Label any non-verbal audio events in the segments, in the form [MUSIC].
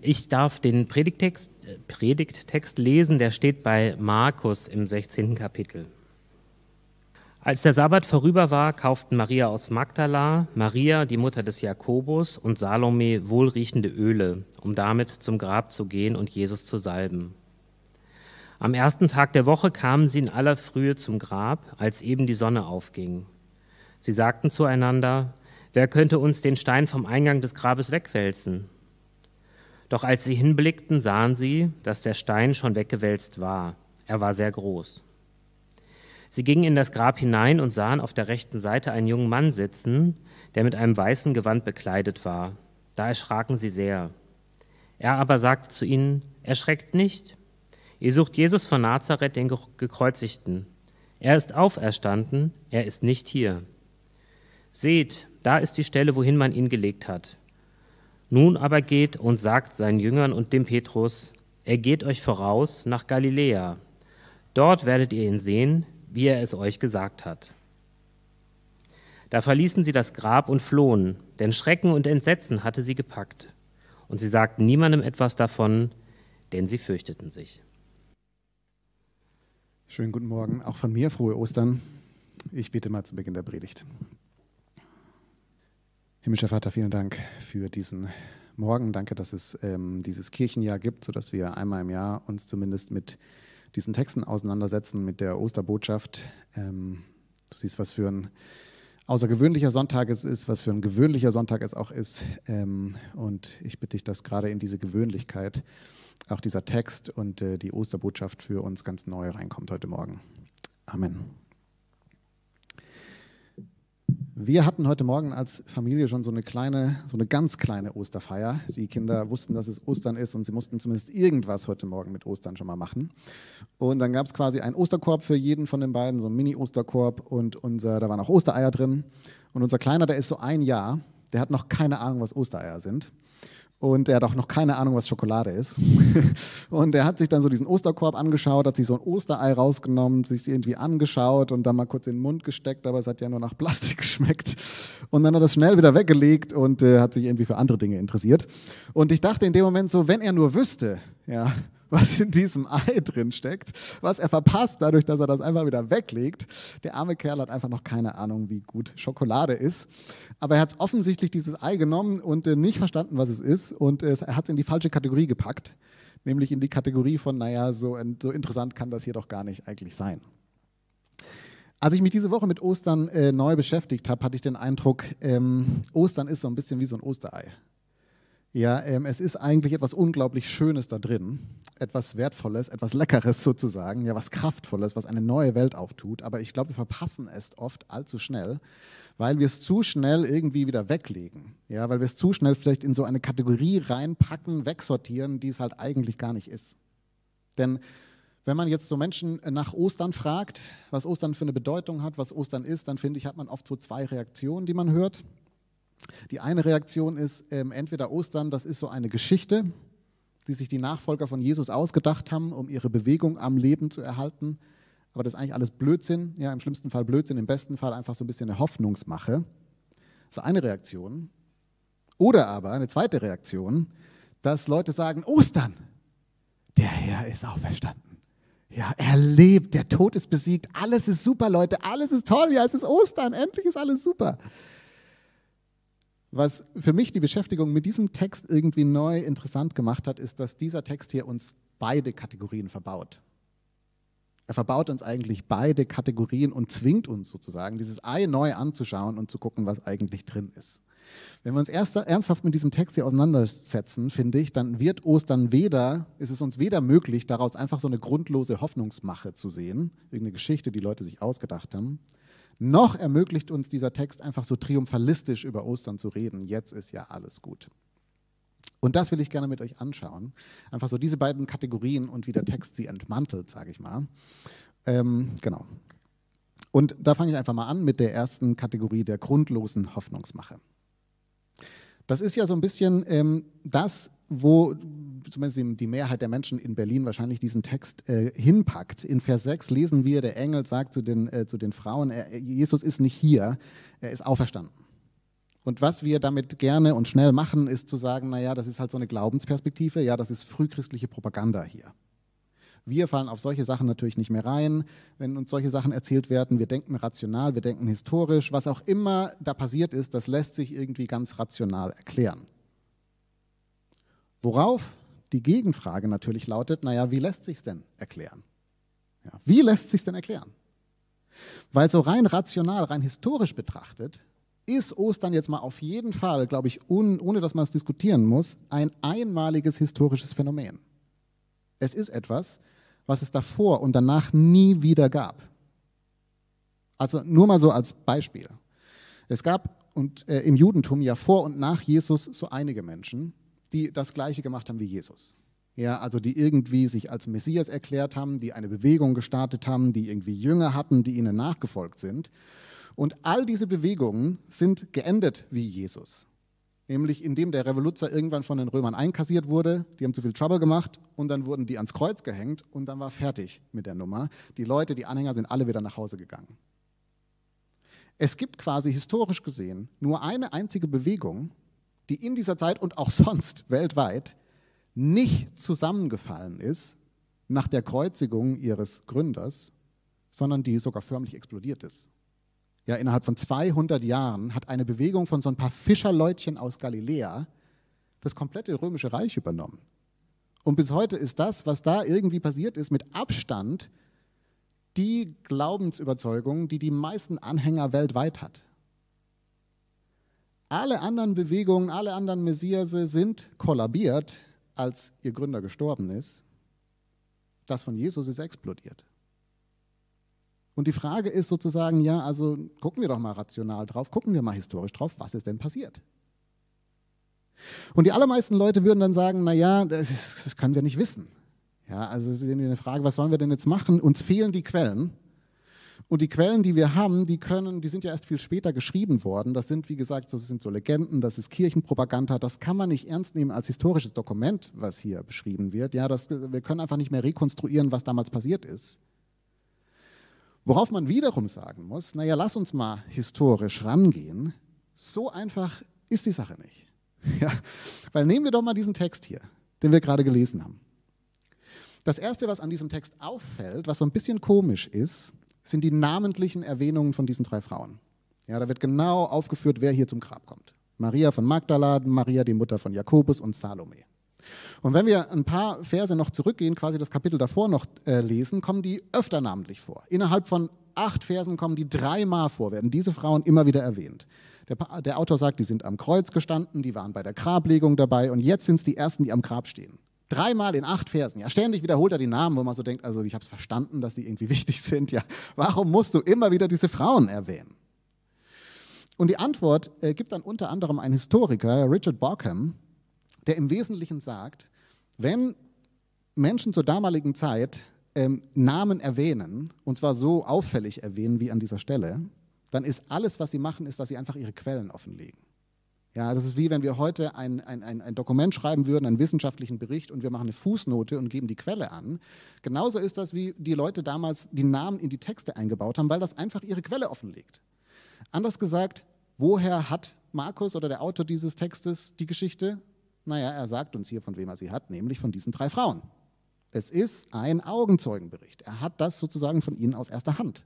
Ich darf den Predigtext, äh, Predigttext lesen, der steht bei Markus im 16. Kapitel. Als der Sabbat vorüber war, kauften Maria aus Magdala, Maria, die Mutter des Jakobus, und Salome wohlriechende Öle, um damit zum Grab zu gehen und Jesus zu salben. Am ersten Tag der Woche kamen sie in aller Frühe zum Grab, als eben die Sonne aufging. Sie sagten zueinander, wer könnte uns den Stein vom Eingang des Grabes wegwälzen? Doch als sie hinblickten, sahen sie, dass der Stein schon weggewälzt war. Er war sehr groß. Sie gingen in das Grab hinein und sahen auf der rechten Seite einen jungen Mann sitzen, der mit einem weißen Gewand bekleidet war. Da erschraken sie sehr. Er aber sagte zu ihnen, erschreckt nicht. Ihr sucht Jesus von Nazareth, den Gekreuzigten. Er ist auferstanden, er ist nicht hier. Seht, da ist die Stelle, wohin man ihn gelegt hat. Nun aber geht und sagt seinen Jüngern und dem Petrus, er geht euch voraus nach Galiläa. Dort werdet ihr ihn sehen, wie er es euch gesagt hat. Da verließen sie das Grab und flohen, denn Schrecken und Entsetzen hatte sie gepackt. Und sie sagten niemandem etwas davon, denn sie fürchteten sich. Schönen guten Morgen, auch von mir, frohe Ostern. Ich bitte mal zu Beginn der Predigt. Himmlischer Vater, vielen Dank für diesen Morgen. Danke, dass es ähm, dieses Kirchenjahr gibt, sodass wir einmal im Jahr uns zumindest mit diesen Texten auseinandersetzen, mit der Osterbotschaft. Ähm, du siehst, was für ein außergewöhnlicher Sonntag es ist, was für ein gewöhnlicher Sonntag es auch ist. Ähm, und ich bitte dich, dass gerade in diese Gewöhnlichkeit auch dieser Text und äh, die Osterbotschaft für uns ganz neu reinkommt heute Morgen. Amen. Wir hatten heute Morgen als Familie schon so eine kleine, so eine ganz kleine Osterfeier. Die Kinder wussten, dass es Ostern ist und sie mussten zumindest irgendwas heute Morgen mit Ostern schon mal machen. Und dann gab es quasi einen Osterkorb für jeden von den beiden, so ein Mini-Osterkorb und unser, da waren auch Ostereier drin. Und unser Kleiner, der ist so ein Jahr, der hat noch keine Ahnung, was Ostereier sind. Und er hat auch noch keine Ahnung, was Schokolade ist. [LAUGHS] und er hat sich dann so diesen Osterkorb angeschaut, hat sich so ein Osterei rausgenommen, sich irgendwie angeschaut und dann mal kurz in den Mund gesteckt, aber es hat ja nur nach Plastik [LAUGHS] geschmeckt. Und dann hat er das schnell wieder weggelegt und äh, hat sich irgendwie für andere Dinge interessiert. Und ich dachte in dem Moment so, wenn er nur wüsste, ja, was in diesem Ei drin steckt, was er verpasst, dadurch, dass er das einfach wieder weglegt. Der arme Kerl hat einfach noch keine Ahnung, wie gut Schokolade ist. Aber er hat offensichtlich dieses Ei genommen und äh, nicht verstanden, was es ist. Und äh, er hat es in die falsche Kategorie gepackt, nämlich in die Kategorie von, naja, so, so interessant kann das hier doch gar nicht eigentlich sein. Als ich mich diese Woche mit Ostern äh, neu beschäftigt habe, hatte ich den Eindruck, ähm, Ostern ist so ein bisschen wie so ein Osterei. Ja, ähm, es ist eigentlich etwas unglaublich Schönes da drin, etwas Wertvolles, etwas Leckeres sozusagen, ja, was Kraftvolles, was eine neue Welt auftut. Aber ich glaube, wir verpassen es oft allzu schnell, weil wir es zu schnell irgendwie wieder weglegen. Ja, weil wir es zu schnell vielleicht in so eine Kategorie reinpacken, wegsortieren, die es halt eigentlich gar nicht ist. Denn wenn man jetzt so Menschen nach Ostern fragt, was Ostern für eine Bedeutung hat, was Ostern ist, dann finde ich, hat man oft so zwei Reaktionen, die man hört. Die eine Reaktion ist ähm, entweder Ostern, das ist so eine Geschichte, die sich die Nachfolger von Jesus ausgedacht haben, um ihre Bewegung am Leben zu erhalten. Aber das ist eigentlich alles Blödsinn, ja, im schlimmsten Fall Blödsinn, im besten Fall einfach so ein bisschen eine Hoffnungsmache. Das ist eine Reaktion. Oder aber eine zweite Reaktion, dass Leute sagen, Ostern, der Herr ist auferstanden. Ja, er lebt, der Tod ist besiegt, alles ist super, Leute, alles ist toll, ja, es ist Ostern, endlich ist alles super. Was für mich die Beschäftigung mit diesem Text irgendwie neu interessant gemacht hat, ist, dass dieser Text hier uns beide Kategorien verbaut. Er verbaut uns eigentlich beide Kategorien und zwingt uns sozusagen, dieses Ei neu anzuschauen und zu gucken, was eigentlich drin ist. Wenn wir uns erst, ernsthaft mit diesem Text hier auseinandersetzen, finde ich, dann wird Ostern weder, ist es uns weder möglich, daraus einfach so eine grundlose Hoffnungsmache zu sehen, irgendeine Geschichte, die Leute sich ausgedacht haben, noch ermöglicht uns dieser Text einfach so triumphalistisch über Ostern zu reden. Jetzt ist ja alles gut. Und das will ich gerne mit euch anschauen. Einfach so diese beiden Kategorien und wie der Text sie entmantelt, sage ich mal. Ähm, genau. Und da fange ich einfach mal an mit der ersten Kategorie der grundlosen Hoffnungsmache. Das ist ja so ein bisschen ähm, das, wo zumindest die Mehrheit der Menschen in Berlin wahrscheinlich diesen Text äh, hinpackt. In Vers 6 lesen wir, der Engel sagt zu den, äh, zu den Frauen, er, Jesus ist nicht hier, er ist auferstanden. Und was wir damit gerne und schnell machen, ist zu sagen, naja, das ist halt so eine Glaubensperspektive, ja, das ist frühchristliche Propaganda hier. Wir fallen auf solche Sachen natürlich nicht mehr rein, wenn uns solche Sachen erzählt werden. Wir denken rational, wir denken historisch. Was auch immer da passiert ist, das lässt sich irgendwie ganz rational erklären. Worauf die Gegenfrage natürlich lautet, naja, wie lässt sich denn erklären? Ja, wie lässt sich denn erklären? Weil so rein rational, rein historisch betrachtet, ist Ostern jetzt mal auf jeden Fall, glaube ich, un, ohne dass man es diskutieren muss, ein einmaliges historisches Phänomen. Es ist etwas, was es davor und danach nie wieder gab. Also nur mal so als Beispiel. Es gab und, äh, im Judentum ja vor und nach Jesus so einige Menschen, die das Gleiche gemacht haben wie Jesus. Ja, also die irgendwie sich als Messias erklärt haben, die eine Bewegung gestartet haben, die irgendwie Jünger hatten, die ihnen nachgefolgt sind. Und all diese Bewegungen sind geendet wie Jesus nämlich indem der Revoluzer irgendwann von den Römern einkassiert wurde. Die haben zu viel Trouble gemacht und dann wurden die ans Kreuz gehängt und dann war fertig mit der Nummer. Die Leute, die Anhänger sind alle wieder nach Hause gegangen. Es gibt quasi historisch gesehen nur eine einzige Bewegung, die in dieser Zeit und auch [LAUGHS] sonst weltweit nicht zusammengefallen ist nach der Kreuzigung ihres Gründers, sondern die sogar förmlich explodiert ist ja, innerhalb von 200 Jahren hat eine Bewegung von so ein paar Fischerleutchen aus Galiläa das komplette römische Reich übernommen. Und bis heute ist das, was da irgendwie passiert ist, mit Abstand die Glaubensüberzeugung, die die meisten Anhänger weltweit hat. Alle anderen Bewegungen, alle anderen Messiase sind kollabiert, als ihr Gründer gestorben ist. Das von Jesus ist explodiert. Und die Frage ist sozusagen, ja, also gucken wir doch mal rational drauf, gucken wir mal historisch drauf, was ist denn passiert? Und die allermeisten Leute würden dann sagen, naja, das, ist, das können wir nicht wissen. Ja, also es ist eine Frage, was sollen wir denn jetzt machen? Uns fehlen die Quellen. Und die Quellen, die wir haben, die können, die sind ja erst viel später geschrieben worden. Das sind, wie gesagt, das sind so Legenden, das ist Kirchenpropaganda. Das kann man nicht ernst nehmen als historisches Dokument, was hier beschrieben wird. Ja, das, wir können einfach nicht mehr rekonstruieren, was damals passiert ist. Worauf man wiederum sagen muss, naja, lass uns mal historisch rangehen. So einfach ist die Sache nicht. [LAUGHS] Ja, weil nehmen wir doch mal diesen Text hier, den wir gerade gelesen haben. Das Erste, was an diesem Text auffällt, was so ein bisschen komisch ist, sind die namentlichen Erwähnungen von diesen drei Frauen. Ja, da wird genau aufgeführt, wer hier zum Grab kommt. Maria von Magdala, Maria, die Mutter von Jakobus und Salome. Und wenn wir ein paar Verse noch zurückgehen, quasi das Kapitel davor noch äh, lesen, kommen die öfter namentlich vor. Innerhalb von acht Versen kommen die dreimal vor, werden diese Frauen immer wieder erwähnt. Der, der Autor sagt, die sind am Kreuz gestanden, die waren bei der Grablegung dabei und jetzt sind es die Ersten, die am Grab stehen. Dreimal in acht Versen. Ja, ständig wiederholt er die Namen, wo man so denkt, also ich habe es verstanden, dass die irgendwie [LAUGHS] wichtig sind. Ja, warum musst du immer wieder diese Frauen erwähnen? Und die Antwort äh, gibt dann unter anderem ein Historiker, Richard Borkham, der im Wesentlichen sagt, wenn Menschen zur damaligen Zeit ähm, Namen erwähnen, und zwar so auffällig erwähnen wie an dieser Stelle, dann ist alles, was sie machen, ist, dass sie einfach ihre Quellen offenlegen. Ja, das ist wie wenn wir heute ein, ein, ein, ein, Dokument schreiben würden, einen wissenschaftlichen Bericht und wir machen eine Fußnote und geben die Quelle an. Genauso ist das, wie die Leute damals die Namen in die Texte eingebaut haben, weil das einfach ihre Quelle offenlegt. Anders gesagt, woher hat Markus oder der Autor dieses Textes die Geschichte? Naja, er sagt uns hier, von wem er sie hat, nämlich von diesen drei Frauen. Es ist ein Augenzeugenbericht. Er hat das sozusagen von ihnen aus erster Hand.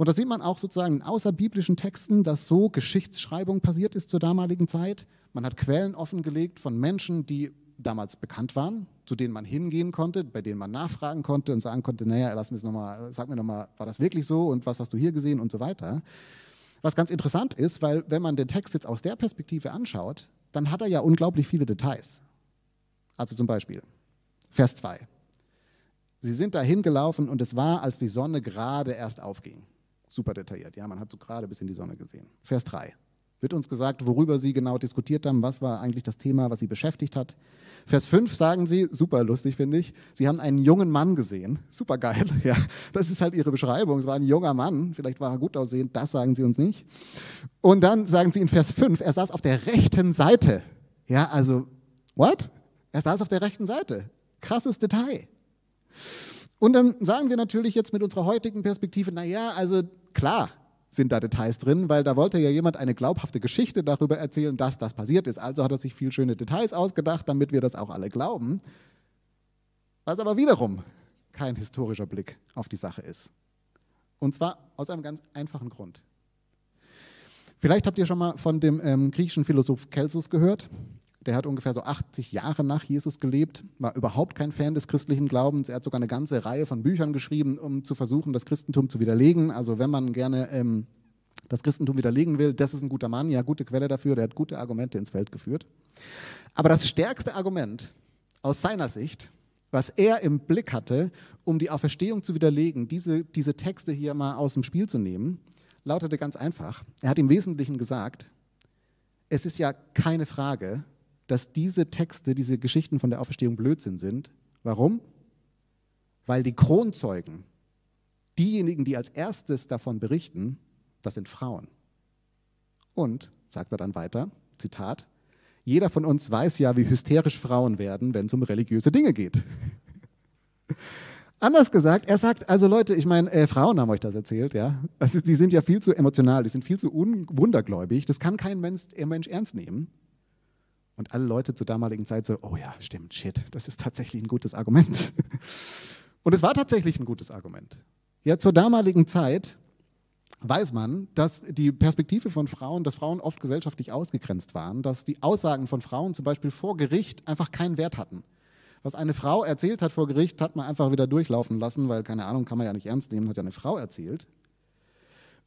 Und da sieht man auch sozusagen in außerbiblischen Texten, dass so Geschichtsschreibung passiert ist zur damaligen Zeit. Man hat Quellen offengelegt von Menschen, die damals bekannt waren, zu denen man hingehen konnte, bei denen man nachfragen konnte und sagen konnte, naja, lass mich noch mal, sag mir nochmal, war das wirklich so und was hast du hier gesehen und so weiter. Was ganz interessant ist, weil wenn man den Text jetzt aus der Perspektive anschaut, dann hat er ja unglaublich viele Details. Also zum Beispiel Vers 2. Sie sind dahin gelaufen und es war, als die Sonne gerade erst aufging. Super detailliert, ja, man hat so gerade bis in die Sonne gesehen. Vers 3 wird uns gesagt, worüber sie genau diskutiert haben, was war eigentlich das Thema, was sie beschäftigt hat. Vers 5 sagen sie, super lustig finde ich, sie haben einen jungen Mann gesehen. Super geil, [LAUGHS] ja. Das ist halt ihre Beschreibung. Es war ein junger Mann, vielleicht war er gut aussehend, das sagen sie uns nicht. Und dann sagen sie in Vers 5, er saß auf der rechten Seite. Ja, also, what? Er saß auf der rechten Seite. Krasses Detail. Und dann sagen wir natürlich jetzt mit unserer heutigen Perspektive, naja, also klar, sind da Details drin, weil da wollte ja jemand eine glaubhafte Geschichte darüber erzählen, dass das passiert ist. Also hat er sich viel schöne Details ausgedacht, damit wir das auch alle glauben. Was aber wiederum kein historischer Blick auf die Sache ist. Und zwar aus einem ganz einfachen Grund. Vielleicht habt ihr schon mal von dem ähm, griechischen Philosoph Celsus gehört. Der hat ungefähr so 80 Jahre nach Jesus gelebt, war überhaupt kein Fan des christlichen Glaubens. Er hat sogar eine ganze Reihe von Büchern geschrieben, um zu versuchen, das Christentum zu widerlegen. Also wenn man gerne ähm, das Christentum widerlegen will, das ist ein guter Mann, ja, gute Quelle dafür, der hat gute Argumente ins Feld geführt. Aber das stärkste Argument aus seiner Sicht, was er im Blick hatte, um die Auferstehung zu widerlegen, diese, diese Texte hier mal aus dem Spiel zu nehmen, lautete ganz einfach. Er hat im Wesentlichen gesagt, es ist ja keine Frage, dass diese Texte, diese Geschichten von der Auferstehung Blödsinn sind. Warum? Weil die Kronzeugen, diejenigen, die als erstes davon berichten, das sind Frauen. Und, sagt er dann weiter, Zitat, jeder von uns weiß ja, wie hysterisch Frauen werden, wenn es um religiöse Dinge geht. [LAUGHS] Anders gesagt, er sagt, also Leute, ich meine, äh, Frauen haben euch das erzählt, ja. Also, die sind ja viel zu emotional, die sind viel zu wundergläubig, das kann kein Mensch, Mensch ernst nehmen. Und alle Leute zur damaligen Zeit so, oh ja, stimmt, shit, das ist tatsächlich ein gutes Argument. [LAUGHS] Und es war tatsächlich ein gutes Argument. Ja, zur damaligen Zeit weiß man, dass die Perspektive von Frauen, dass Frauen oft gesellschaftlich ausgegrenzt waren, dass die Aussagen von Frauen zum Beispiel vor Gericht einfach keinen Wert hatten. Was eine Frau erzählt hat vor Gericht, hat man einfach wieder durchlaufen lassen, weil keine Ahnung, kann man ja nicht ernst nehmen, hat ja eine Frau erzählt.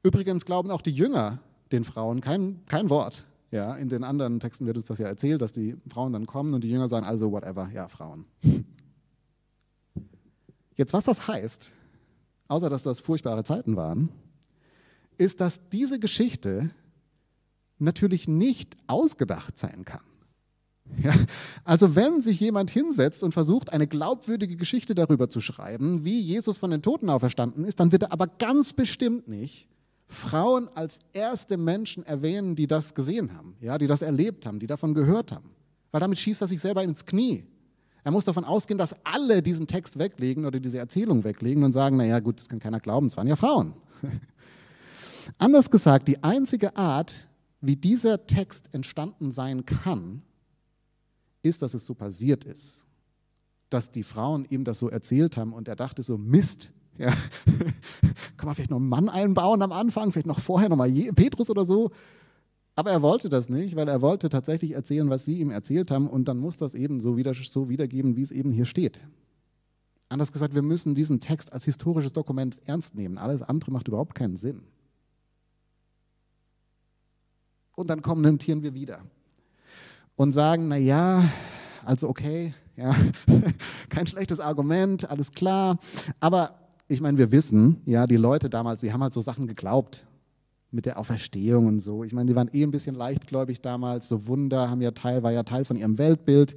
Übrigens glauben auch die Jünger den Frauen kein, kein Wort. Ja, in den anderen Texten wird uns das ja erzählt, dass die Frauen dann kommen und die Jünger sagen, also whatever, ja, Frauen. Jetzt, was das heißt, außer dass das furchtbare Zeiten waren, ist, dass diese Geschichte natürlich nicht ausgedacht sein kann. Ja, also wenn sich jemand hinsetzt und versucht, eine glaubwürdige Geschichte darüber zu schreiben, wie Jesus von den Toten auferstanden ist, dann wird er aber ganz bestimmt nicht Frauen als erste Menschen erwähnen, die das gesehen haben, ja, die das erlebt haben, die davon gehört haben. Weil damit schießt er sich selber ins Knie. Er muss davon ausgehen, dass alle diesen Text weglegen oder diese Erzählung weglegen und sagen, naja gut, das kann keiner glauben, es waren ja Frauen. [LAUGHS] Anders gesagt, die einzige Art, wie dieser Text entstanden sein kann, ist, dass es so passiert ist. Dass die Frauen ihm das so erzählt haben und er dachte so, Mist, ja. [LAUGHS] Kann man vielleicht noch einen Mann einbauen am Anfang, vielleicht noch vorher nochmal Petrus oder so. Aber er wollte das nicht, weil er wollte tatsächlich erzählen, was sie ihm erzählt haben und dann muss das eben so, wieder, so wiedergeben, wie es eben hier steht. Anders gesagt, wir müssen diesen Text als historisches Dokument ernst nehmen. Alles andere macht überhaupt keinen Sinn. Und dann kommentieren wir wieder und sagen, na ja, also okay, ja, [LAUGHS] kein schlechtes Argument, alles klar, aber ich meine, wir wissen, ja, die Leute damals, die haben halt so Sachen geglaubt mit der Auferstehung und so. Ich meine, die waren eh ein bisschen leichtgläubig damals. So Wunder haben ja Teil, war ja Teil von ihrem Weltbild.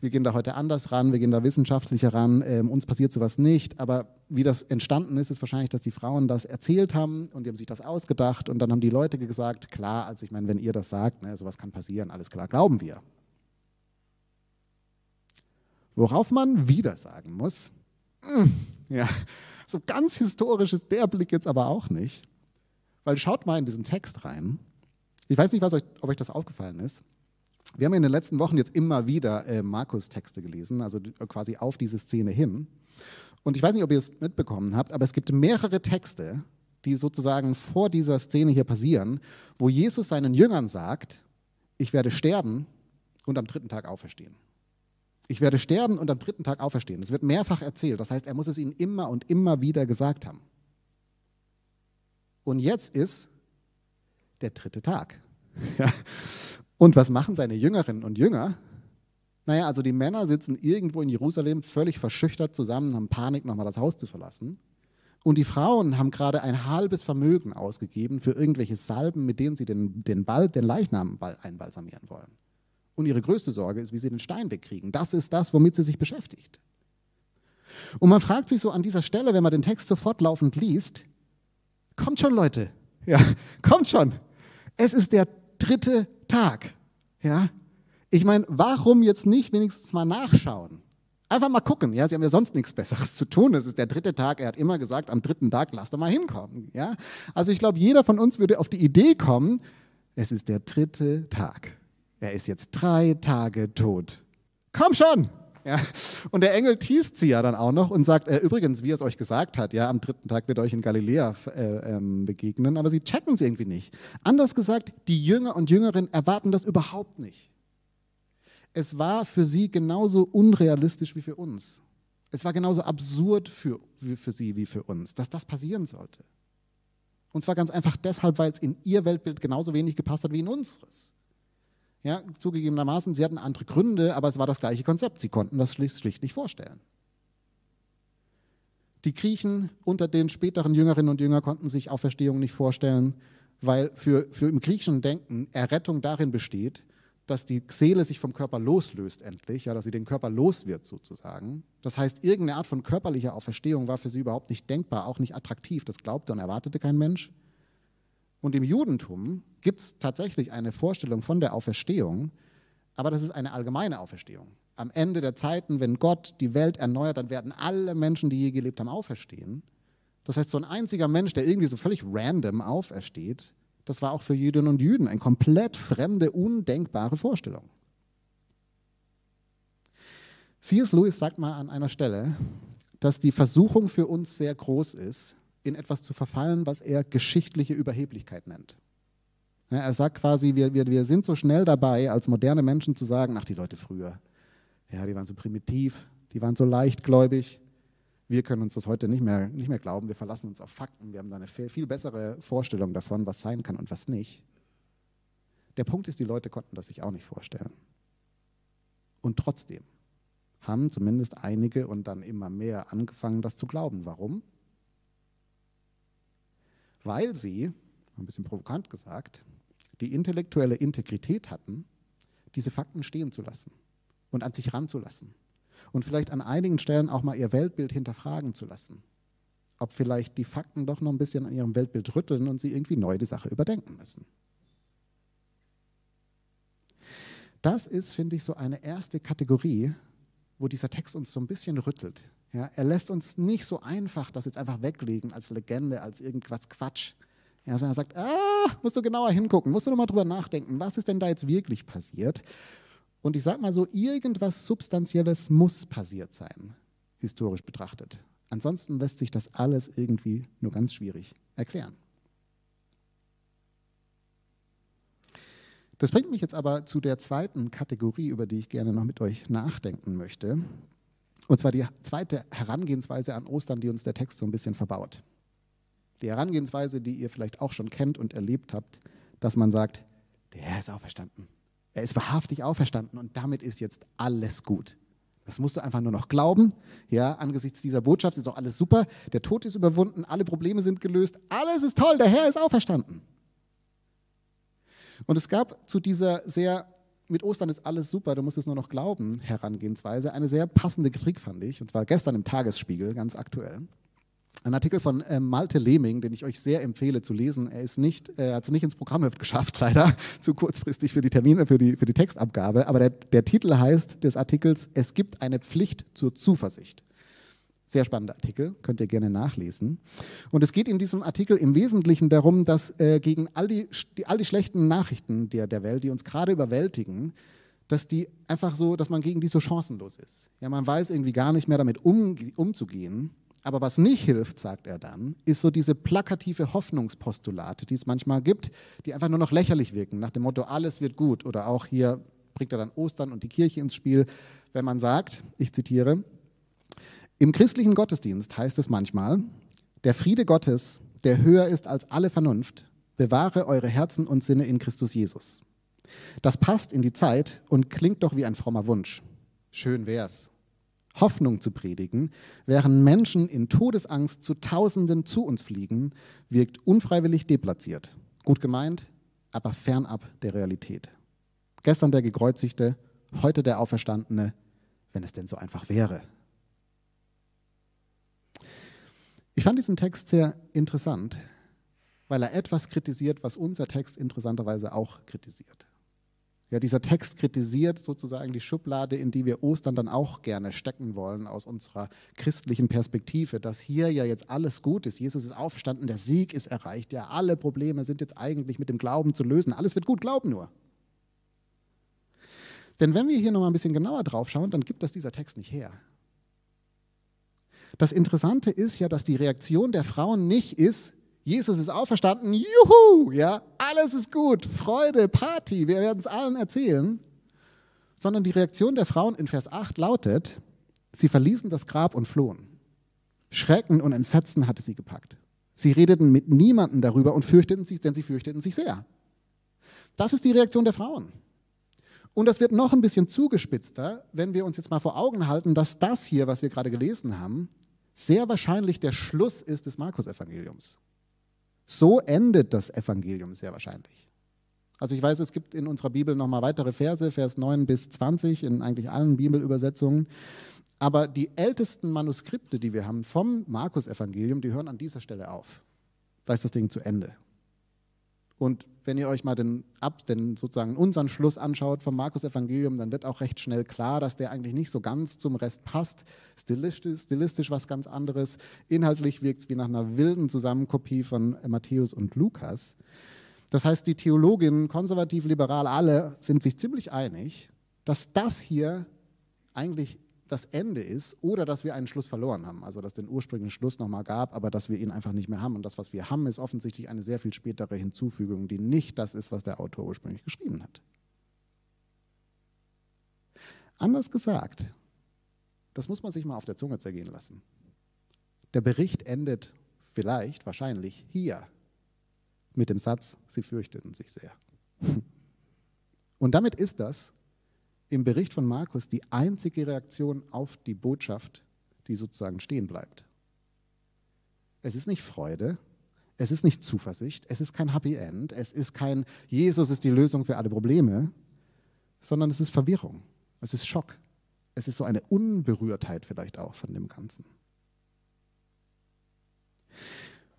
Wir gehen da heute anders ran, wir gehen da wissenschaftlicher ran. Ähm, uns passiert sowas nicht. Aber wie das entstanden ist, ist wahrscheinlich, dass die Frauen das erzählt haben und die haben sich das ausgedacht und dann haben die Leute gesagt, klar, also ich meine, wenn ihr das sagt, ne, sowas kann passieren, alles klar, glauben wir. Worauf man wieder sagen muss, mm, ja, so ganz historisch ist der Blick jetzt aber auch nicht. Weil schaut mal in diesen Text rein. Ich weiß nicht, was euch, ob euch das aufgefallen ist. Wir haben in den letzten Wochen jetzt immer wieder äh, Markus-Texte gelesen, also quasi auf diese Szene hin. Und ich weiß nicht, ob ihr es mitbekommen habt, aber es gibt mehrere Texte, die sozusagen vor dieser Szene hier passieren, wo Jesus seinen Jüngern sagt, ich werde sterben und am dritten Tag auferstehen ich werde sterben und am dritten Tag auferstehen. Das wird mehrfach erzählt. Das heißt, er muss es ihnen immer und immer wieder gesagt haben. Und jetzt ist der dritte Tag. [LAUGHS] Ja. Und was machen seine Jüngerinnen und Jünger? Naja, also die Männer sitzen irgendwo in Jerusalem völlig verschüchtert zusammen, haben Panik, nochmal das Haus zu verlassen. Und die Frauen haben gerade ein halbes Vermögen ausgegeben für irgendwelche Salben, mit denen sie den, den, Ball, den Leichnam einbalsamieren wollen. Und ihre größte Sorge ist, wie sie den Stein wegkriegen. Das ist das, womit sie sich beschäftigt. Und man fragt sich so an dieser Stelle, wenn man den Text so fortlaufend liest, kommt schon Leute, ja, [LAUGHS] kommt schon. Es ist der dritte Tag, ja. Ich meine, warum jetzt nicht wenigstens mal nachschauen? Einfach mal gucken, ja, sie haben ja sonst nichts Besseres zu tun. Es ist der dritte Tag, er hat immer gesagt, am dritten Tag lass doch mal hinkommen, ja. Also ich glaube, jeder von uns würde auf die Idee kommen, es ist der dritte Tag. Er ist jetzt drei Tage tot. Komm schon! Ja. Und der Engel teast sie ja dann auch noch und sagt, äh, übrigens, wie er es euch gesagt hat, ja, am dritten Tag wird euch in Galiläa äh, ähm, begegnen, aber sie checken es irgendwie nicht. Anders gesagt, die Jünger und Jüngerinnen erwarten das überhaupt nicht. Es war für sie genauso unrealistisch wie für uns. Es war genauso absurd für, für sie wie für uns, dass das passieren sollte. Und zwar ganz einfach deshalb, weil es in ihr Weltbild genauso wenig gepasst hat wie in unseres. Ja, zugegebenermaßen, sie hatten andere Gründe, aber es war das gleiche Konzept. Sie konnten das schlicht, schlicht nicht vorstellen. Die Griechen unter den späteren Jüngerinnen und Jüngern konnten sich Auferstehung nicht vorstellen, weil für, für im griechischen Denken Errettung darin besteht, dass die Seele sich vom Körper loslöst endlich, ja, dass sie den Körper los wird sozusagen. Das heißt, irgendeine Art von körperlicher Auferstehung war für sie überhaupt nicht denkbar, auch nicht attraktiv. Das glaubte und erwartete kein Mensch. Und im Judentum gibt es tatsächlich eine Vorstellung von der Auferstehung, aber das ist eine allgemeine Auferstehung. Am Ende der Zeiten, wenn Gott die Welt erneuert, dann werden alle Menschen, die je gelebt haben, auferstehen. Das heißt, so ein einziger Mensch, der irgendwie so völlig random aufersteht, das war auch für Jüdinnen und Juden eine komplett fremde, undenkbare Vorstellung. C.S. Lewis sagt mal an einer Stelle, dass die Versuchung für uns sehr groß ist, in etwas zu verfallen, was er geschichtliche Überheblichkeit nennt. Er sagt quasi, wir, wir, wir sind so schnell dabei, als moderne Menschen zu sagen, ach, die Leute früher, ja, die waren so primitiv, die waren so leichtgläubig. Wir können uns das heute nicht mehr, nicht mehr glauben. Wir verlassen uns auf Fakten. Wir haben da eine viel, viel bessere Vorstellung davon, was sein kann und was nicht. Der Punkt ist, die Leute konnten das sich auch nicht vorstellen. Und trotzdem haben zumindest einige und dann immer mehr angefangen, das zu glauben. Warum? Weil sie, ein bisschen provokant gesagt, die intellektuelle Integrität hatten, diese Fakten stehen zu lassen und an sich ranzulassen und vielleicht an einigen Stellen auch mal ihr Weltbild hinterfragen zu lassen, ob vielleicht die Fakten doch noch ein bisschen an ihrem Weltbild rütteln und sie irgendwie neu die Sache überdenken müssen. Das ist, finde ich, so eine erste Kategorie, wo dieser Text uns so ein bisschen rüttelt. Ja, er lässt uns nicht so einfach das jetzt einfach weglegen als Legende, als irgendwas Quatsch. Ja, sondern er sagt, ah, musst du genauer hingucken, musst du noch mal drüber nachdenken, was ist denn da jetzt wirklich passiert? Und ich sage mal so, irgendwas Substanzielles muss passiert sein, historisch betrachtet. Ansonsten lässt sich das alles irgendwie nur ganz schwierig erklären. Das bringt mich jetzt aber zu der zweiten Kategorie, über die ich gerne noch mit euch nachdenken möchte. Und zwar die zweite Herangehensweise an Ostern, die uns der Text so ein bisschen verbaut. Die Herangehensweise, die ihr vielleicht auch schon kennt und erlebt habt, dass man sagt, der Herr ist auferstanden. Er ist wahrhaftig auferstanden und damit ist jetzt alles gut. Das musst du einfach nur noch glauben. Ja, angesichts dieser Botschaft ist auch alles super. Der Tod ist überwunden, alle Probleme sind gelöst, alles ist toll, der Herr ist auferstanden. Und es gab zu dieser sehr mit Ostern ist alles super, du musst es nur noch glauben, Herangehensweise. Eine sehr passende Kritik fand ich, und zwar gestern im Tagesspiegel, ganz aktuell. Ein Artikel von äh, Malte Lehming, den ich euch sehr empfehle zu lesen. Er ist nicht, er hat es nicht ins Programmheft geschafft, [LAUGHS] leider, zu kurzfristig für die Termine, für die, für die Textabgabe. Aber der, der Titel heißt des Artikels, es gibt eine Pflicht zur Zuversicht. Sehr spannender Artikel, könnt ihr gerne nachlesen. Und es geht in diesem Artikel im Wesentlichen darum, dass äh, gegen all die, die, all die schlechten Nachrichten der, der Welt, die uns gerade überwältigen, dass die einfach so, dass man gegen die so chancenlos ist. Ja, man weiß irgendwie gar nicht mehr damit um, umzugehen. Aber was nicht hilft, sagt er dann, ist so diese plakative Hoffnungspostulate, die es manchmal gibt, die einfach nur noch lächerlich wirken, nach dem Motto, alles wird gut. Oder auch hier bringt er dann Ostern und die Kirche ins Spiel, wenn man sagt, ich zitiere, im christlichen Gottesdienst heißt es manchmal, der Friede Gottes, der höher ist als alle Vernunft, bewahre eure Herzen und Sinne in Christus Jesus. Das passt in die Zeit und klingt doch wie ein frommer Wunsch. Schön wär's. Hoffnung zu predigen, während Menschen in Todesangst zu Tausenden zu uns fliegen, wirkt unfreiwillig deplatziert. Gut gemeint, aber fernab der Realität. Gestern der Gekreuzigte, heute der Auferstandene, wenn es denn so einfach wäre. Ich fand diesen Text sehr interessant, weil er etwas kritisiert, was unser Text interessanterweise auch kritisiert. Ja, dieser Text kritisiert sozusagen die Schublade, in die wir Ostern dann auch gerne stecken wollen aus unserer christlichen Perspektive, dass hier ja jetzt alles gut ist. Jesus ist aufgestanden, der Sieg ist erreicht, ja, alle Probleme sind jetzt eigentlich mit dem Glauben zu lösen. Alles wird gut, glaub nur. Denn wenn wir hier nochmal ein bisschen genauer drauf schauen, dann gibt das dieser Text nicht her. Das Interessante ist ja, dass die Reaktion der Frauen nicht ist, Jesus ist auferstanden, juhu, ja, alles ist gut, Freude, Party, wir werden es allen erzählen, sondern die Reaktion der Frauen in Vers 8 lautet, sie verließen das Grab und flohen. Schrecken und Entsetzen hatte sie gepackt. Sie redeten mit niemandem darüber und fürchteten sich, denn sie fürchteten sich sehr. Das ist die Reaktion der Frauen. Und das wird noch ein bisschen zugespitzter, wenn wir uns jetzt mal vor Augen halten, dass das hier, was wir gerade gelesen haben, sehr wahrscheinlich der Schluss ist des Markus-Evangeliums. So endet das Evangelium sehr wahrscheinlich. Also ich weiß, es gibt in unserer Bibel nochmal weitere Verse, Vers 9 bis 20, in eigentlich allen Bibelübersetzungen. Aber die ältesten Manuskripte, die wir haben vom Markus-Evangelium, die hören an dieser Stelle auf. Da ist das Ding zu Ende. Und wenn ihr euch mal den, ab, den sozusagen unseren Schluss anschaut vom Markus-Evangelium, dann wird auch recht schnell klar, dass der eigentlich nicht so ganz zum Rest passt. Stilistisch, stilistisch was ganz anderes. Inhaltlich wirkt es wie nach einer wilden Zusammenkopie von Matthäus und Lukas. Das heißt, die Theologinnen, konservativ, liberal, alle sind sich ziemlich einig, dass das hier eigentlich das Ende ist oder dass wir einen Schluss verloren haben. Also dass den ursprünglichen Schluss nochmal gab, aber dass wir ihn einfach nicht mehr haben. Und das, was wir haben, ist offensichtlich eine sehr viel spätere Hinzufügung, die nicht das ist, was der Autor ursprünglich geschrieben hat. Anders gesagt, das muss man sich mal auf der Zunge zergehen lassen. Der Bericht endet vielleicht, wahrscheinlich hier mit dem Satz, sie fürchteten sich sehr. Und damit ist das im Bericht von Markus die einzige Reaktion auf die Botschaft, die sozusagen stehen bleibt. Es ist nicht Freude, es ist nicht Zuversicht, es ist kein Happy End, es ist kein Jesus ist die Lösung für alle Probleme, sondern es ist Verwirrung, es ist Schock, es ist so eine Unberührtheit vielleicht auch von dem Ganzen.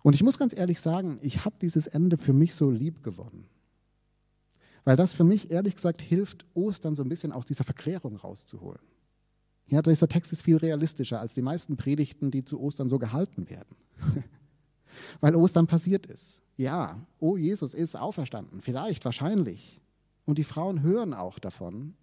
Und ich muss ganz ehrlich sagen, ich habe dieses Ende für mich so lieb gewonnen. Weil das für mich ehrlich gesagt hilft, Ostern so ein bisschen aus dieser Verklärung rauszuholen. Ja, dieser Text ist viel realistischer als die meisten Predigten, die zu Ostern so gehalten werden. [LAUGHS] Weil Ostern passiert ist. Ja, oh, Jesus ist auferstanden, vielleicht, wahrscheinlich. Und die Frauen hören auch davon,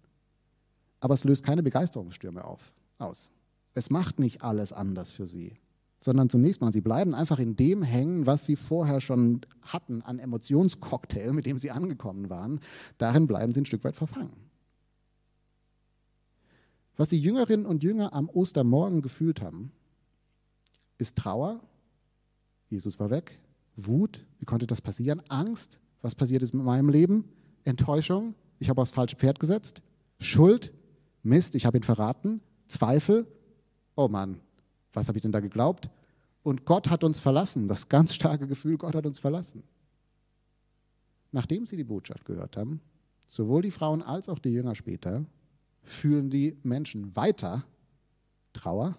aber es löst keine Begeisterungsstürme auf, aus. Es macht nicht alles anders für sie sondern zunächst mal, sie bleiben einfach in dem hängen, was sie vorher schon hatten an Emotionscocktail, mit dem sie angekommen waren. Darin bleiben sie ein Stück weit verfangen. Was die Jüngerinnen und Jünger am Ostermorgen gefühlt haben, ist Trauer, Jesus war weg, Wut, wie konnte das passieren, Angst, was passiert ist mit meinem Leben, Enttäuschung, ich habe aufs falsche Pferd gesetzt, Schuld, Mist, ich habe ihn verraten, Zweifel, oh Mann, was habe ich denn da geglaubt? Und Gott hat uns verlassen, das ganz starke Gefühl, Gott hat uns verlassen. Nachdem sie die Botschaft gehört haben, sowohl die Frauen als auch die Jünger später, fühlen die Menschen weiter Trauer,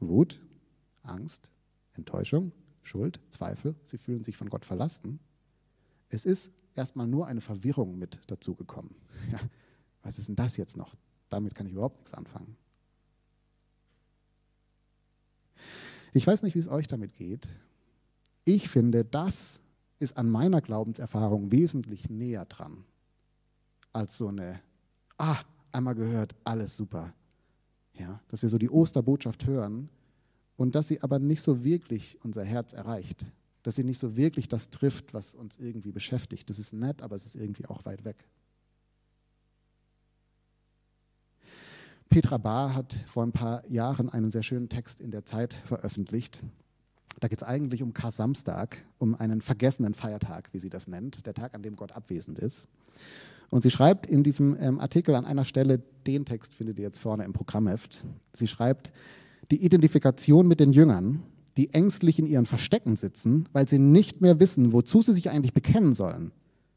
Wut, Angst, Enttäuschung, Schuld, Zweifel. Sie fühlen sich von Gott verlassen. Es ist erstmal nur eine Verwirrung mit dazugekommen. [LAUGHS] Ja, was ist denn das jetzt noch? Damit kann ich überhaupt nichts anfangen. Ich weiß nicht, wie es euch damit geht. Ich finde, das ist an meiner Glaubenserfahrung wesentlich näher dran als so eine, ah, einmal gehört, alles super. Ja, dass wir so die Osterbotschaft hören und dass sie aber nicht so wirklich unser Herz erreicht. Dass sie nicht so wirklich das trifft, was uns irgendwie beschäftigt. Das ist nett, aber es ist irgendwie auch weit weg. Petra Bahr hat vor ein paar Jahren einen sehr schönen Text in der Zeit veröffentlicht. Da geht es eigentlich um Kar-Samstag, um einen vergessenen Feiertag, wie sie das nennt, der Tag, an dem Gott abwesend ist. Und sie schreibt in diesem ähm, Artikel an einer Stelle, den Text findet ihr jetzt vorne im Programmheft, sie schreibt, die Identifikation mit den Jüngern, die ängstlich in ihren Verstecken sitzen, weil sie nicht mehr wissen, wozu sie sich eigentlich bekennen sollen,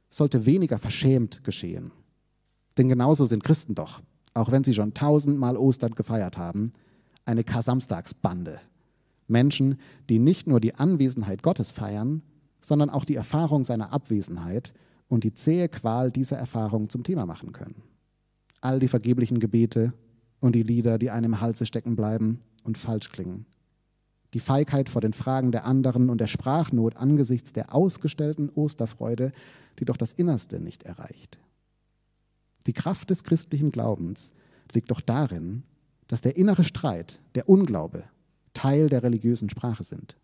sollte weniger verschämt geschehen. Denn genauso sind Christen doch auch wenn sie schon tausendmal Ostern gefeiert haben, eine Kasamstagsbande. Menschen, die nicht nur die Anwesenheit Gottes feiern, sondern auch die Erfahrung seiner Abwesenheit und die zähe Qual dieser Erfahrung zum Thema machen können. All die vergeblichen Gebete und die Lieder, die einem im Halse stecken bleiben und falsch klingen. Die Feigheit vor den Fragen der anderen und der Sprachnot angesichts der ausgestellten Osterfreude, die doch das Innerste nicht erreicht. Die Kraft des christlichen Glaubens liegt doch darin, dass der innere Streit, der Unglaube, Teil der religiösen Sprache sind.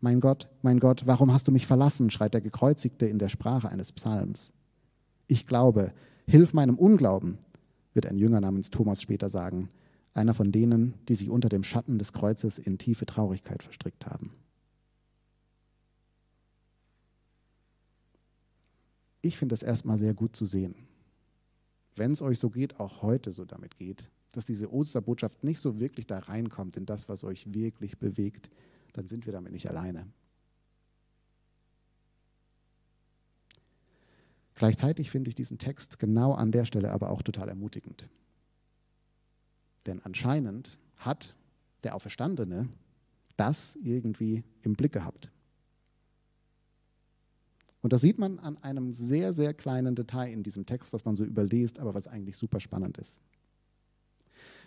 Mein Gott, mein Gott, warum hast du mich verlassen? schreit der Gekreuzigte in der Sprache eines Psalms. Ich glaube, hilf meinem Unglauben, wird ein Jünger namens Thomas später sagen, einer von denen, die sich unter dem Schatten des Kreuzes in tiefe Traurigkeit verstrickt haben. Ich finde es erstmal sehr gut zu sehen, wenn es euch so geht, auch heute so damit geht, dass diese Osterbotschaft nicht so wirklich da reinkommt in das, was euch wirklich bewegt, dann sind wir damit nicht alleine. Gleichzeitig finde ich diesen Text genau an der Stelle aber auch total ermutigend. Denn anscheinend hat der Auferstandene das irgendwie im Blick gehabt. Und das sieht man an einem sehr, sehr kleinen Detail in diesem Text, was man so überliest, aber was eigentlich super spannend ist.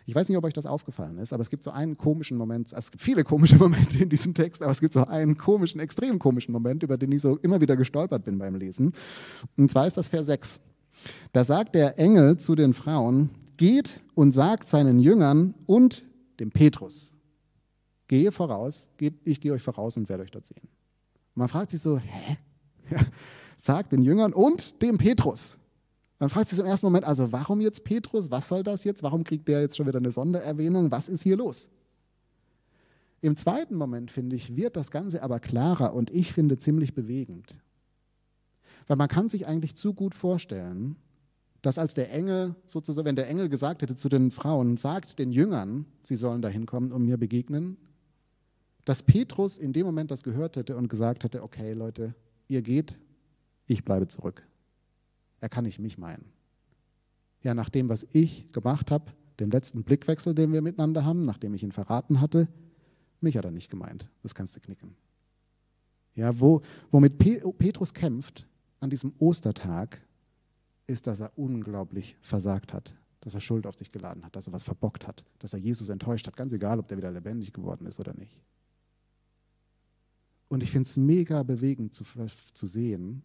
Ich weiß nicht, ob euch das aufgefallen ist, aber es gibt so einen komischen Moment, es gibt viele komische [LAUGHS] Momente in diesem Text, aber es gibt so einen komischen, extrem komischen Moment, über den ich so immer wieder gestolpert bin beim Lesen. Und zwar ist das Vers 6. Da sagt der Engel zu den Frauen, geht und sagt seinen Jüngern und dem Petrus, gehe voraus, geht, ich gehe euch voraus und werde euch dort sehen. Und man fragt sich so, hä? Sagt den Jüngern und dem Petrus. Man fragt sich im ersten Moment, also warum jetzt Petrus? Was soll das jetzt? Warum kriegt der jetzt schon wieder eine Sondererwähnung? Was ist hier los? Im zweiten Moment, finde ich, wird das Ganze aber klarer und ich finde ziemlich bewegend. Weil man kann sich eigentlich zu gut vorstellen, dass als der Engel, sozusagen, wenn der Engel gesagt hätte zu den Frauen, sagt den Jüngern, sie sollen dahin kommen und mir begegnen, dass Petrus in dem Moment das gehört hätte und gesagt hätte, okay Leute, ihr geht, ich bleibe zurück. Er kann nicht mich meinen. Ja, nach dem, was ich gemacht habe, dem letzten Blickwechsel, den wir miteinander haben, nachdem ich ihn verraten hatte, mich hat er nicht gemeint. Das kannst du knicken. Ja, wo, womit Petrus kämpft an diesem Ostertag, ist, dass er unglaublich versagt hat, dass er Schuld auf sich geladen hat, dass er was verbockt hat, dass er Jesus enttäuscht hat, ganz egal, ob der wieder lebendig geworden ist oder nicht. Und ich finde es mega bewegend zu, zu sehen,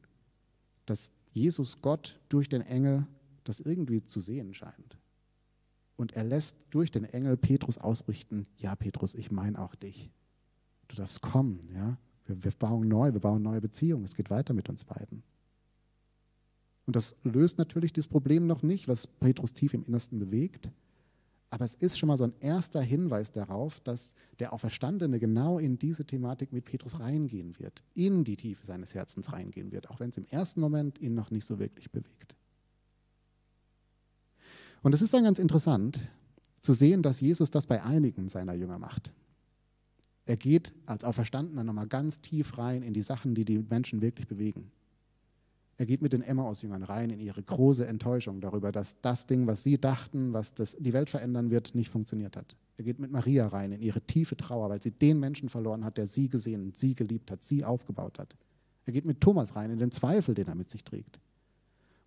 dass Jesus Gott durch den Engel das irgendwie zu sehen scheint. Und er lässt durch den Engel Petrus ausrichten, ja Petrus, ich meine auch dich. Du darfst kommen, ja. Wir, wir bauen neu, wir bauen neue Beziehungen. Es geht weiter mit uns beiden. Und das löst natürlich das Problem noch nicht, was Petrus tief im Innersten bewegt. Aber es ist schon mal so ein erster Hinweis darauf, dass der Auferstandene genau in diese Thematik mit Petrus reingehen wird, in die Tiefe seines Herzens reingehen wird, auch wenn es im ersten Moment ihn noch nicht so wirklich bewegt. Und es ist dann ganz interessant zu sehen, dass Jesus das bei einigen seiner Jünger macht. Er geht als Auferstandener nochmal ganz tief rein in die Sachen, die die Menschen wirklich bewegen. Er geht mit den Emmaus-Jüngern rein in ihre große Enttäuschung darüber, dass das Ding, was sie dachten, was das, die Welt verändern wird, nicht funktioniert hat. Er geht mit Maria rein in ihre tiefe Trauer, weil sie den Menschen verloren hat, der sie gesehen, sie geliebt hat, sie aufgebaut hat. Er geht mit Thomas rein in den Zweifel, den er mit sich trägt.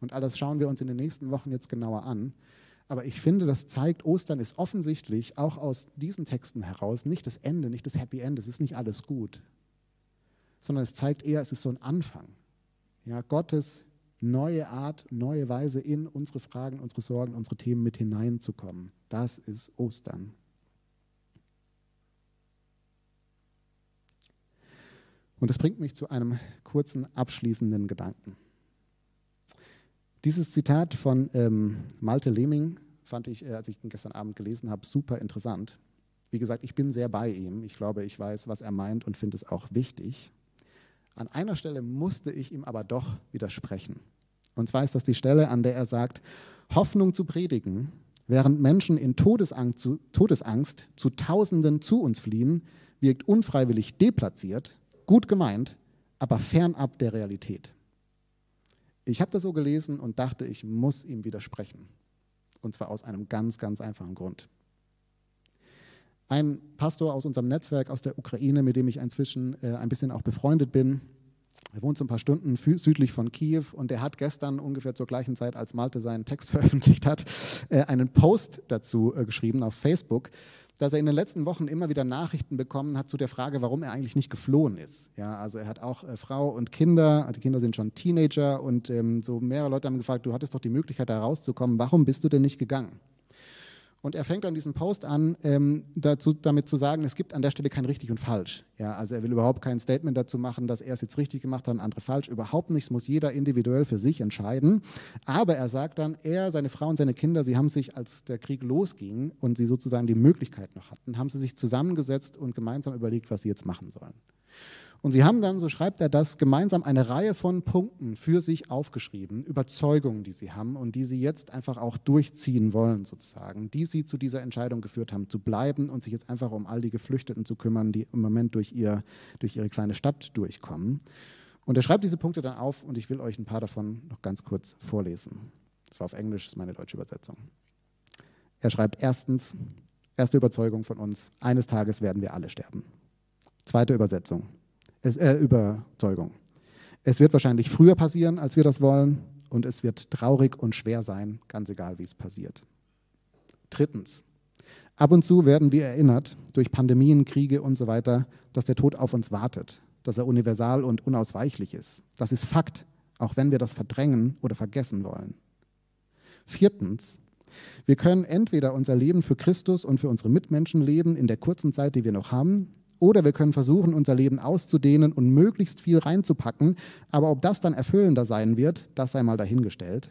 Und all das schauen wir uns in den nächsten Wochen jetzt genauer an. Aber ich finde, das zeigt, Ostern ist offensichtlich auch aus diesen Texten heraus nicht das Ende, nicht das Happy End, es ist nicht alles gut, sondern es zeigt eher, es ist so ein Anfang ja, Gottes neue Art, neue Weise in unsere Fragen, unsere Sorgen, unsere Themen mit hineinzukommen. Das ist Ostern. Und das bringt mich zu einem kurzen abschließenden Gedanken. Dieses Zitat von ähm, Malte Lehming fand ich, äh, als ich ihn gestern Abend gelesen habe, super interessant. Wie gesagt, ich bin sehr bei ihm. Ich glaube, ich weiß, was er meint und finde es auch wichtig. An einer Stelle musste ich ihm aber doch widersprechen. Und zwar ist das die Stelle, an der er sagt, Hoffnung zu predigen, während Menschen in Todesangst zu, Todesangst zu Tausenden zu uns fliehen, wirkt unfreiwillig deplatziert, gut gemeint, aber fernab der Realität. Ich habe das so gelesen und dachte, ich muss ihm widersprechen. Und zwar aus einem ganz, ganz einfachen Grund. Ein Pastor aus unserem Netzwerk aus der Ukraine, mit dem ich inzwischen äh, ein bisschen auch befreundet bin, Er wohnt so ein paar Stunden südlich von Kiew und er hat gestern ungefähr zur gleichen Zeit, als Malte seinen Text [LAUGHS] veröffentlicht hat, äh, einen Post dazu äh, geschrieben auf Facebook, dass er in den letzten Wochen immer wieder Nachrichten bekommen hat zu der Frage, warum er eigentlich nicht geflohen ist. Ja, also er hat auch äh, Frau und Kinder, die Kinder sind schon Teenager und ähm, so mehrere Leute haben gefragt, du hattest doch die Möglichkeit da rauszukommen, warum bist du denn nicht gegangen? Und er fängt dann diesen Post an, ähm, dazu, damit zu sagen, es gibt an der Stelle kein richtig und falsch. Ja, also er will überhaupt kein Statement dazu machen, dass er es jetzt richtig gemacht hat und andere falsch. Überhaupt nichts muss jeder individuell für sich entscheiden. Aber er sagt dann, er, seine Frau und seine Kinder, sie haben sich, als der Krieg losging und sie sozusagen die Möglichkeit noch hatten, haben sie sich zusammengesetzt und gemeinsam überlegt, was sie jetzt machen sollen. Und sie haben dann, so schreibt er das, gemeinsam eine Reihe von Punkten für sich aufgeschrieben, Überzeugungen, die sie haben und die sie jetzt einfach auch durchziehen wollen, sozusagen, die sie zu dieser Entscheidung geführt haben, zu bleiben und sich jetzt einfach um all die Geflüchteten zu kümmern, die im Moment durch, ihr, durch ihre kleine Stadt durchkommen. Und er schreibt diese Punkte dann auf und ich will euch ein paar davon noch ganz kurz vorlesen. Das war auf Englisch, das ist meine deutsche Übersetzung. Er schreibt erstens, erste Überzeugung von uns, eines Tages werden wir alle sterben. Zweite Übersetzung, es, äh, Überzeugung. Es wird wahrscheinlich früher passieren, als wir das wollen, und es wird traurig und schwer sein, ganz egal, wie es passiert. Drittens, ab und zu werden wir erinnert, durch Pandemien, Kriege und so weiter, dass der Tod auf uns wartet, dass er universal und unausweichlich ist. Das ist Fakt, auch wenn wir das verdrängen oder vergessen wollen. Viertens, wir können entweder unser Leben für Christus und für unsere Mitmenschen leben in der kurzen Zeit, die wir noch haben, oder wir können versuchen, unser Leben auszudehnen und möglichst viel reinzupacken. Aber ob das dann erfüllender sein wird, das sei mal dahingestellt.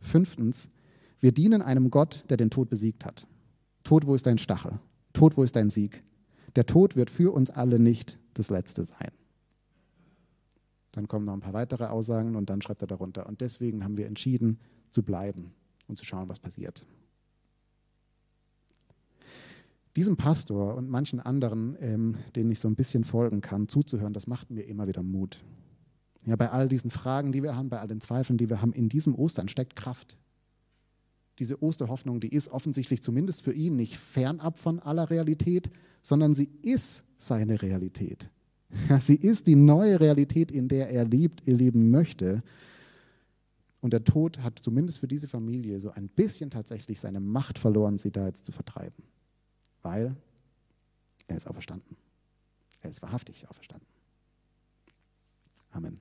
Fünftens, wir dienen einem Gott, der den Tod besiegt hat. Tod, wo ist dein Stachel? Tod, wo ist dein Sieg? Der Tod wird für uns alle nicht das Letzte sein. Dann kommen noch ein paar weitere Aussagen und dann schreibt er darunter. Und deswegen haben wir entschieden zu bleiben und zu schauen, was passiert diesem Pastor und manchen anderen, ähm, denen ich so ein bisschen folgen kann, zuzuhören, das macht mir immer wieder Mut. Ja, bei all diesen Fragen, die wir haben, bei all den Zweifeln, die wir haben, in diesem Ostern steckt Kraft. Diese Osterhoffnung, die ist offensichtlich zumindest für ihn nicht fernab von aller Realität, sondern sie ist seine Realität. Ja, sie ist die neue Realität, in der er lebt, er leben möchte. Und der Tod hat zumindest für diese Familie so ein bisschen tatsächlich seine Macht verloren, sie da jetzt zu vertreiben weil er ist auferstanden. Er ist wahrhaftig auferstanden. Amen.